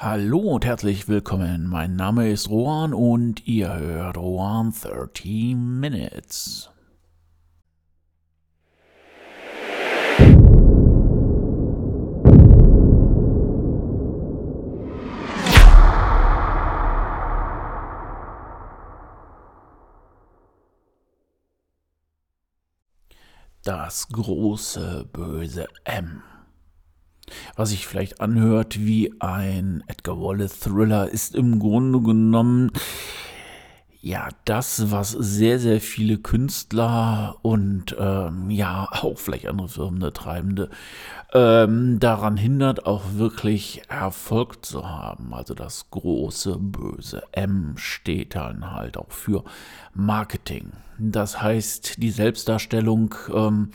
Hallo und herzlich willkommen. Mein Name ist Rohan und ihr hört Rohan 30 Minutes. Das große böse M. Was sich vielleicht anhört wie ein Edgar Wallace Thriller, ist im Grunde genommen ja das, was sehr, sehr viele Künstler und ähm, ja auch vielleicht andere Firmen, der Treibende, ähm, daran hindert, auch wirklich Erfolg zu haben. Also das große böse M steht dann halt auch für Marketing. Das heißt, die Selbstdarstellung ähm,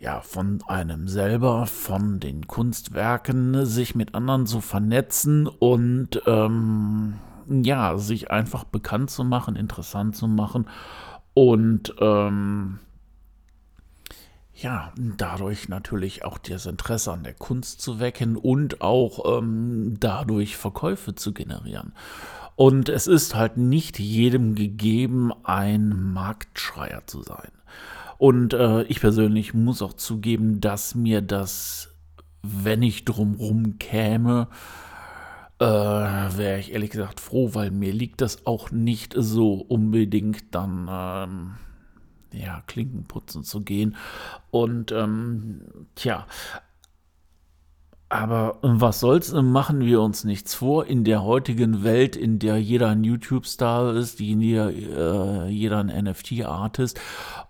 ja, von einem selber, von den Kunstwerken, sich mit anderen zu vernetzen und ähm, ja, sich einfach bekannt zu machen, interessant zu machen und ähm, ja, dadurch natürlich auch das Interesse an der Kunst zu wecken und auch ähm, dadurch Verkäufe zu generieren. Und es ist halt nicht jedem gegeben, ein Marktschreier zu sein. Und äh, ich persönlich muss auch zugeben, dass mir das, wenn ich drumrum käme, äh, wäre ich ehrlich gesagt froh, weil mir liegt das auch nicht so unbedingt dann, ähm, ja, Klinken putzen zu gehen. Und ähm, tja, aber was soll's, machen wir uns nichts vor. In der heutigen Welt, in der jeder ein YouTube-Star ist, jeder, äh, jeder ein NFT-Artist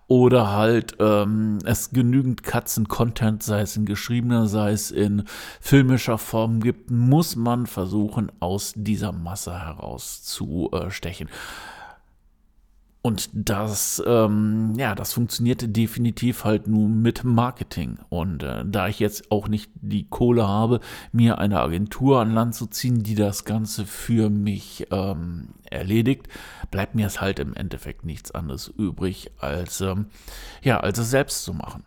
oder halt ähm, es genügend Katzen-Content, sei es in geschriebener, sei es in filmischer Form gibt, muss man versuchen, aus dieser Masse herauszustechen. Und das, ähm, ja, das funktioniert definitiv halt nur mit Marketing. Und äh, da ich jetzt auch nicht die Kohle habe, mir eine Agentur an Land zu ziehen, die das Ganze für mich ähm, erledigt, bleibt mir es halt im Endeffekt nichts anderes übrig, als, ähm, ja, als es selbst zu machen.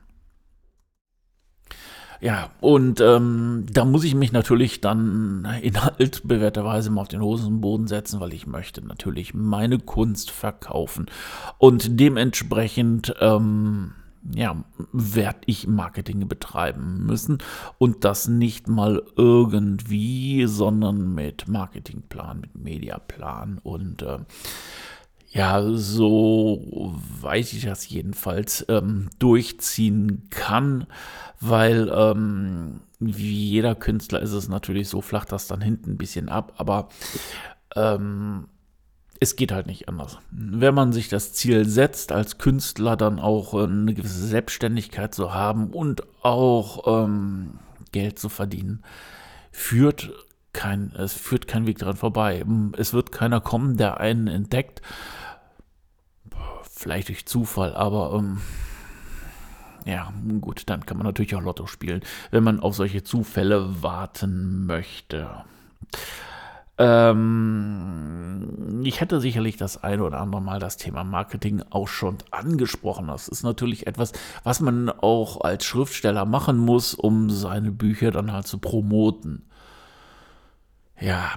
Ja, und ähm, da muss ich mich natürlich dann in altbewährter Weise mal auf den Hosenboden setzen, weil ich möchte natürlich meine Kunst verkaufen. Und dementsprechend, ähm, ja, werde ich Marketing betreiben müssen. Und das nicht mal irgendwie, sondern mit Marketingplan, mit Mediaplan und äh, ja, so weiß ich das jedenfalls ähm, durchziehen kann, weil ähm, wie jeder Künstler ist es natürlich so, flacht das dann hinten ein bisschen ab, aber ähm, es geht halt nicht anders. Wenn man sich das Ziel setzt, als Künstler dann auch äh, eine gewisse Selbstständigkeit zu haben und auch ähm, Geld zu verdienen, führt kein, es führt kein Weg daran vorbei. Es wird keiner kommen, der einen entdeckt Vielleicht durch Zufall, aber ähm, ja, gut, dann kann man natürlich auch Lotto spielen, wenn man auf solche Zufälle warten möchte. Ähm, ich hätte sicherlich das eine oder andere Mal das Thema Marketing auch schon angesprochen. Das ist natürlich etwas, was man auch als Schriftsteller machen muss, um seine Bücher dann halt zu promoten. Ja,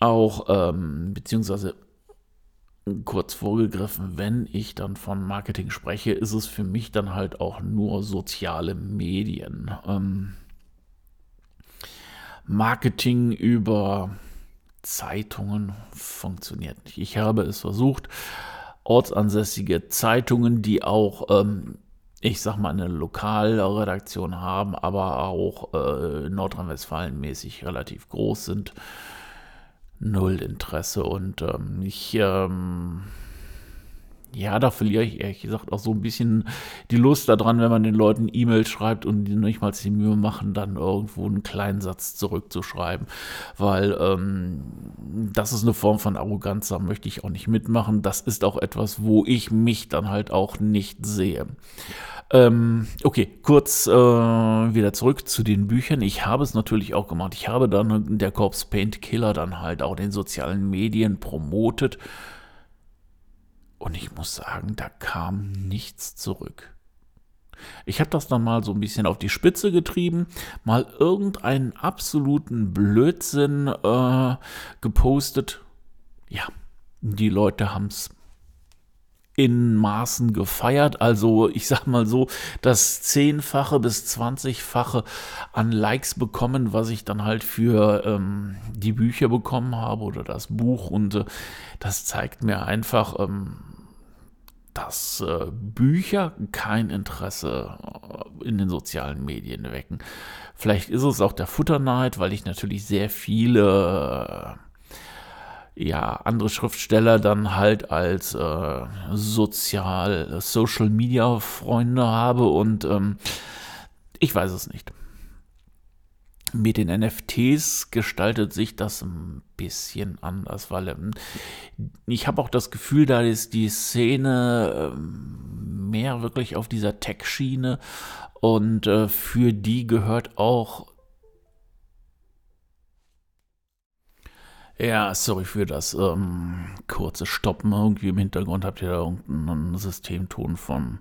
auch, ähm, beziehungsweise kurz vorgegriffen, wenn ich dann von Marketing spreche, ist es für mich dann halt auch nur soziale Medien. Ähm, Marketing über Zeitungen funktioniert nicht. Ich habe es versucht, ortsansässige Zeitungen, die auch, ähm, ich sag mal, eine Lokalredaktion haben, aber auch äh, Nordrhein-Westfalen mäßig relativ groß sind, null Interesse und ähm, ich, ähm, ja, da verliere ich ehrlich gesagt auch so ein bisschen die Lust daran, wenn man den Leuten E-Mails schreibt und die nicht mal die Mühe machen, dann irgendwo einen kleinen Satz zurückzuschreiben, weil ähm, das ist eine Form von Arroganz, da möchte ich auch nicht mitmachen. Das ist auch etwas, wo ich mich dann halt auch nicht sehe. Ähm, okay, kurz äh, wieder zurück zu den Büchern. Ich habe es natürlich auch gemacht. Ich habe dann der Corpse Paint Killer dann halt auch den sozialen Medien promotet. Und ich muss sagen, da kam nichts zurück. Ich habe das dann mal so ein bisschen auf die Spitze getrieben, mal irgendeinen absoluten Blödsinn äh, gepostet. Ja, die Leute haben es in Maßen gefeiert. Also ich sag mal so, das zehnfache bis zwanzigfache an Likes bekommen, was ich dann halt für ähm, die Bücher bekommen habe oder das Buch. Und äh, das zeigt mir einfach, ähm, dass äh, Bücher kein Interesse äh, in den sozialen Medien wecken. Vielleicht ist es auch der Futterneid, weil ich natürlich sehr viele äh, ja, andere Schriftsteller dann halt als äh, sozial, Social Media Freunde habe und ähm, ich weiß es nicht. Mit den NFTs gestaltet sich das ein bisschen anders, weil ähm, ich habe auch das Gefühl, da ist die Szene ähm, mehr wirklich auf dieser Tech-Schiene und äh, für die gehört auch Ja, sorry für das ähm, kurze Stoppen. Irgendwie im Hintergrund habt ihr da irgendeinen Systemton vom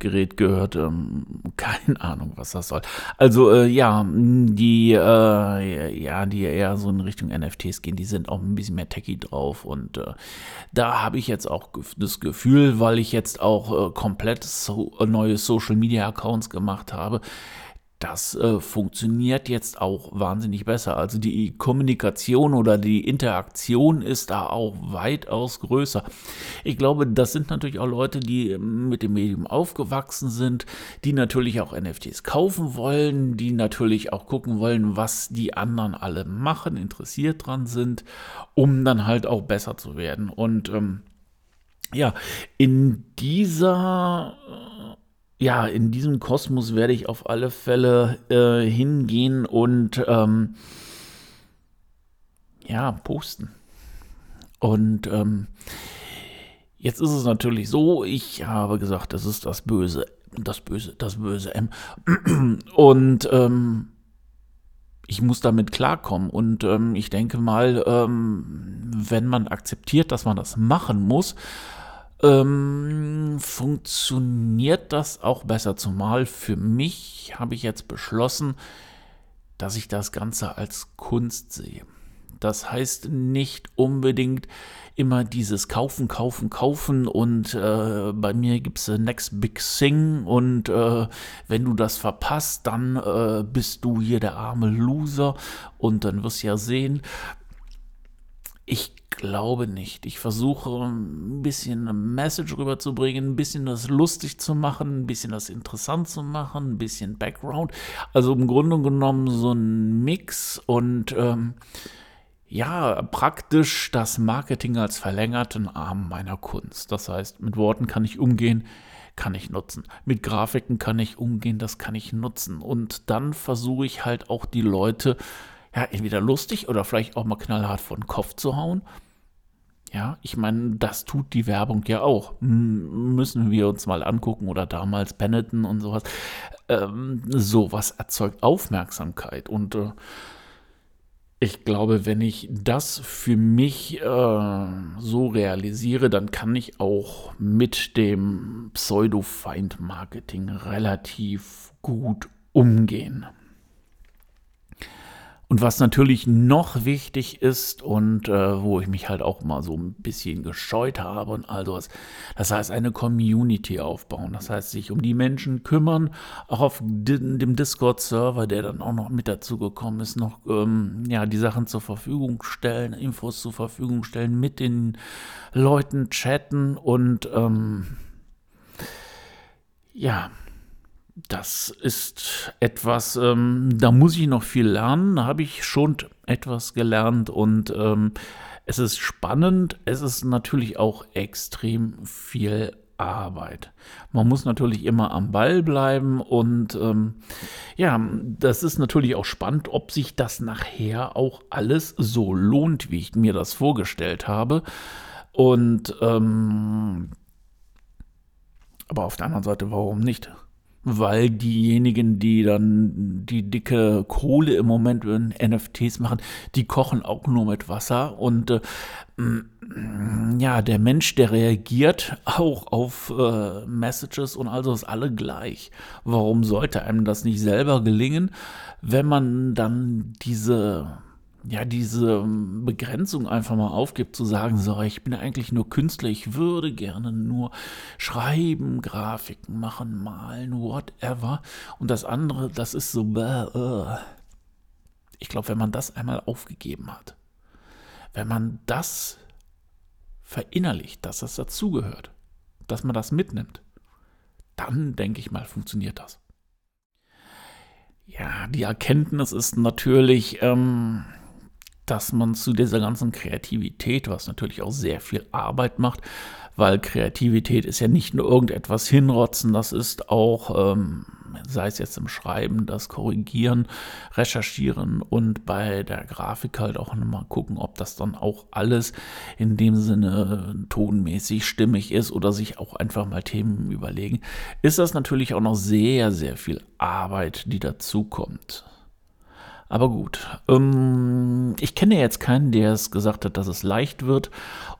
Gerät gehört. Ähm, keine Ahnung, was das soll. Also äh, ja, die äh, ja, die eher so in Richtung NFTs gehen, die sind auch ein bisschen mehr techy drauf. Und äh, da habe ich jetzt auch das Gefühl, weil ich jetzt auch äh, komplett so, neue Social Media Accounts gemacht habe das äh, funktioniert jetzt auch wahnsinnig besser. Also die Kommunikation oder die Interaktion ist da auch weitaus größer. Ich glaube, das sind natürlich auch Leute, die mit dem Medium aufgewachsen sind, die natürlich auch NFTs kaufen wollen, die natürlich auch gucken wollen, was die anderen alle machen, interessiert dran sind, um dann halt auch besser zu werden. Und ähm, ja, in dieser ja, in diesem Kosmos werde ich auf alle Fälle äh, hingehen und ähm, ja, posten. Und ähm, jetzt ist es natürlich so, ich habe gesagt, das ist das Böse, das Böse, das Böse M. Und ähm, ich muss damit klarkommen. Und ähm, ich denke mal, ähm, wenn man akzeptiert, dass man das machen muss, ähm, funktioniert das auch besser. Zumal für mich habe ich jetzt beschlossen, dass ich das Ganze als Kunst sehe. Das heißt nicht unbedingt immer dieses Kaufen, Kaufen, Kaufen und äh, bei mir gibt es Next Big Thing und äh, wenn du das verpasst, dann äh, bist du hier der arme Loser und dann wirst du ja sehen, ich glaube nicht. Ich versuche ein bisschen eine Message rüberzubringen, ein bisschen das lustig zu machen, ein bisschen das interessant zu machen, ein bisschen Background. Also im Grunde genommen so ein Mix und ähm, ja, praktisch das Marketing als verlängerten Arm meiner Kunst. Das heißt, mit Worten kann ich umgehen, kann ich nutzen. Mit Grafiken kann ich umgehen, das kann ich nutzen. Und dann versuche ich halt auch die Leute ja, entweder lustig oder vielleicht auch mal knallhart vor den Kopf zu hauen. Ja, ich meine, das tut die Werbung ja auch. M müssen wir uns mal angucken oder damals Benetton und sowas. Ähm, sowas erzeugt Aufmerksamkeit und äh, ich glaube, wenn ich das für mich äh, so realisiere, dann kann ich auch mit dem Pseudo-Feind-Marketing relativ gut umgehen. Und was natürlich noch wichtig ist und äh, wo ich mich halt auch mal so ein bisschen gescheut habe und all sowas, das heißt eine Community aufbauen. Das heißt sich um die Menschen kümmern, auch auf dem Discord-Server, der dann auch noch mit dazu gekommen ist, noch ähm, ja, die Sachen zur Verfügung stellen, Infos zur Verfügung stellen, mit den Leuten chatten und ähm, ja, das ist etwas, ähm, da muss ich noch viel lernen. Da habe ich schon etwas gelernt und ähm, es ist spannend. Es ist natürlich auch extrem viel Arbeit. Man muss natürlich immer am Ball bleiben und ähm, ja, das ist natürlich auch spannend, ob sich das nachher auch alles so lohnt, wie ich mir das vorgestellt habe. Und ähm, aber auf der anderen Seite, warum nicht? Weil diejenigen, die dann die dicke Kohle im Moment in NFTs machen, die kochen auch nur mit Wasser und äh, mm, ja, der Mensch, der reagiert auch auf äh, Messages und also ist alle gleich. Warum sollte einem das nicht selber gelingen, wenn man dann diese ja, diese ähm, Begrenzung einfach mal aufgibt, zu sagen, so, ich bin eigentlich nur Künstler, ich würde gerne nur schreiben, Grafiken machen, malen, whatever. Und das andere, das ist so, äh. ich glaube, wenn man das einmal aufgegeben hat, wenn man das verinnerlicht, dass das dazugehört, dass man das mitnimmt, dann denke ich mal, funktioniert das. Ja, die Erkenntnis ist natürlich, ähm, dass man zu dieser ganzen Kreativität, was natürlich auch sehr viel Arbeit macht, weil Kreativität ist ja nicht nur irgendetwas hinrotzen, das ist auch, ähm, sei es jetzt im Schreiben, das Korrigieren, Recherchieren und bei der Grafik halt auch nochmal gucken, ob das dann auch alles in dem Sinne tonmäßig stimmig ist oder sich auch einfach mal Themen überlegen, ist das natürlich auch noch sehr, sehr viel Arbeit, die dazu kommt. Aber gut, ähm, ich kenne jetzt keinen, der es gesagt hat, dass es leicht wird.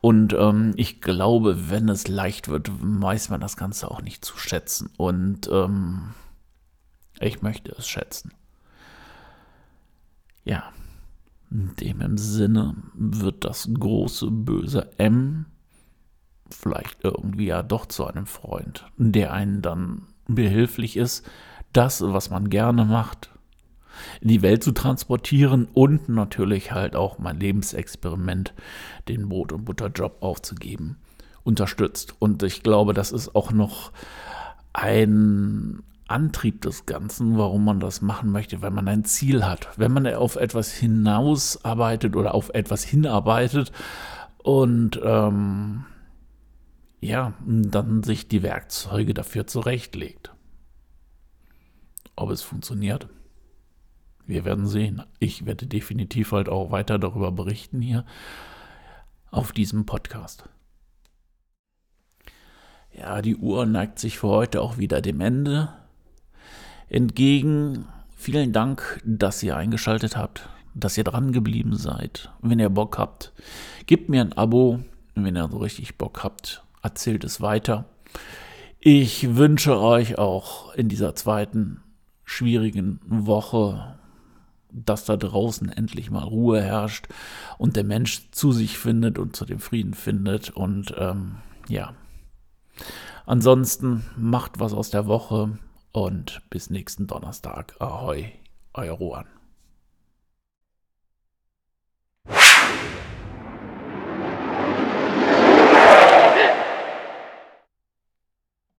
Und ähm, ich glaube, wenn es leicht wird, weiß man das Ganze auch nicht zu schätzen. Und ähm, ich möchte es schätzen. Ja, in dem Sinne wird das große böse M vielleicht irgendwie ja doch zu einem Freund, der einen dann behilflich ist, das, was man gerne macht, in die Welt zu transportieren und natürlich halt auch mein Lebensexperiment, den Brot- und Butterjob aufzugeben, unterstützt. Und ich glaube, das ist auch noch ein Antrieb des Ganzen, warum man das machen möchte, wenn man ein Ziel hat. Wenn man auf etwas hinausarbeitet oder auf etwas hinarbeitet und ähm, ja, dann sich die Werkzeuge dafür zurechtlegt. Ob es funktioniert, wir werden sehen. Ich werde definitiv halt auch weiter darüber berichten hier auf diesem Podcast. Ja, die Uhr neigt sich für heute auch wieder dem Ende entgegen. Vielen Dank, dass ihr eingeschaltet habt, dass ihr dran geblieben seid. Wenn ihr Bock habt, gebt mir ein Abo. Wenn ihr so richtig Bock habt, erzählt es weiter. Ich wünsche euch auch in dieser zweiten schwierigen Woche dass da draußen endlich mal Ruhe herrscht und der Mensch zu sich findet und zu dem Frieden findet. Und ähm, ja, ansonsten macht was aus der Woche und bis nächsten Donnerstag. Ahoi, euer Rohan.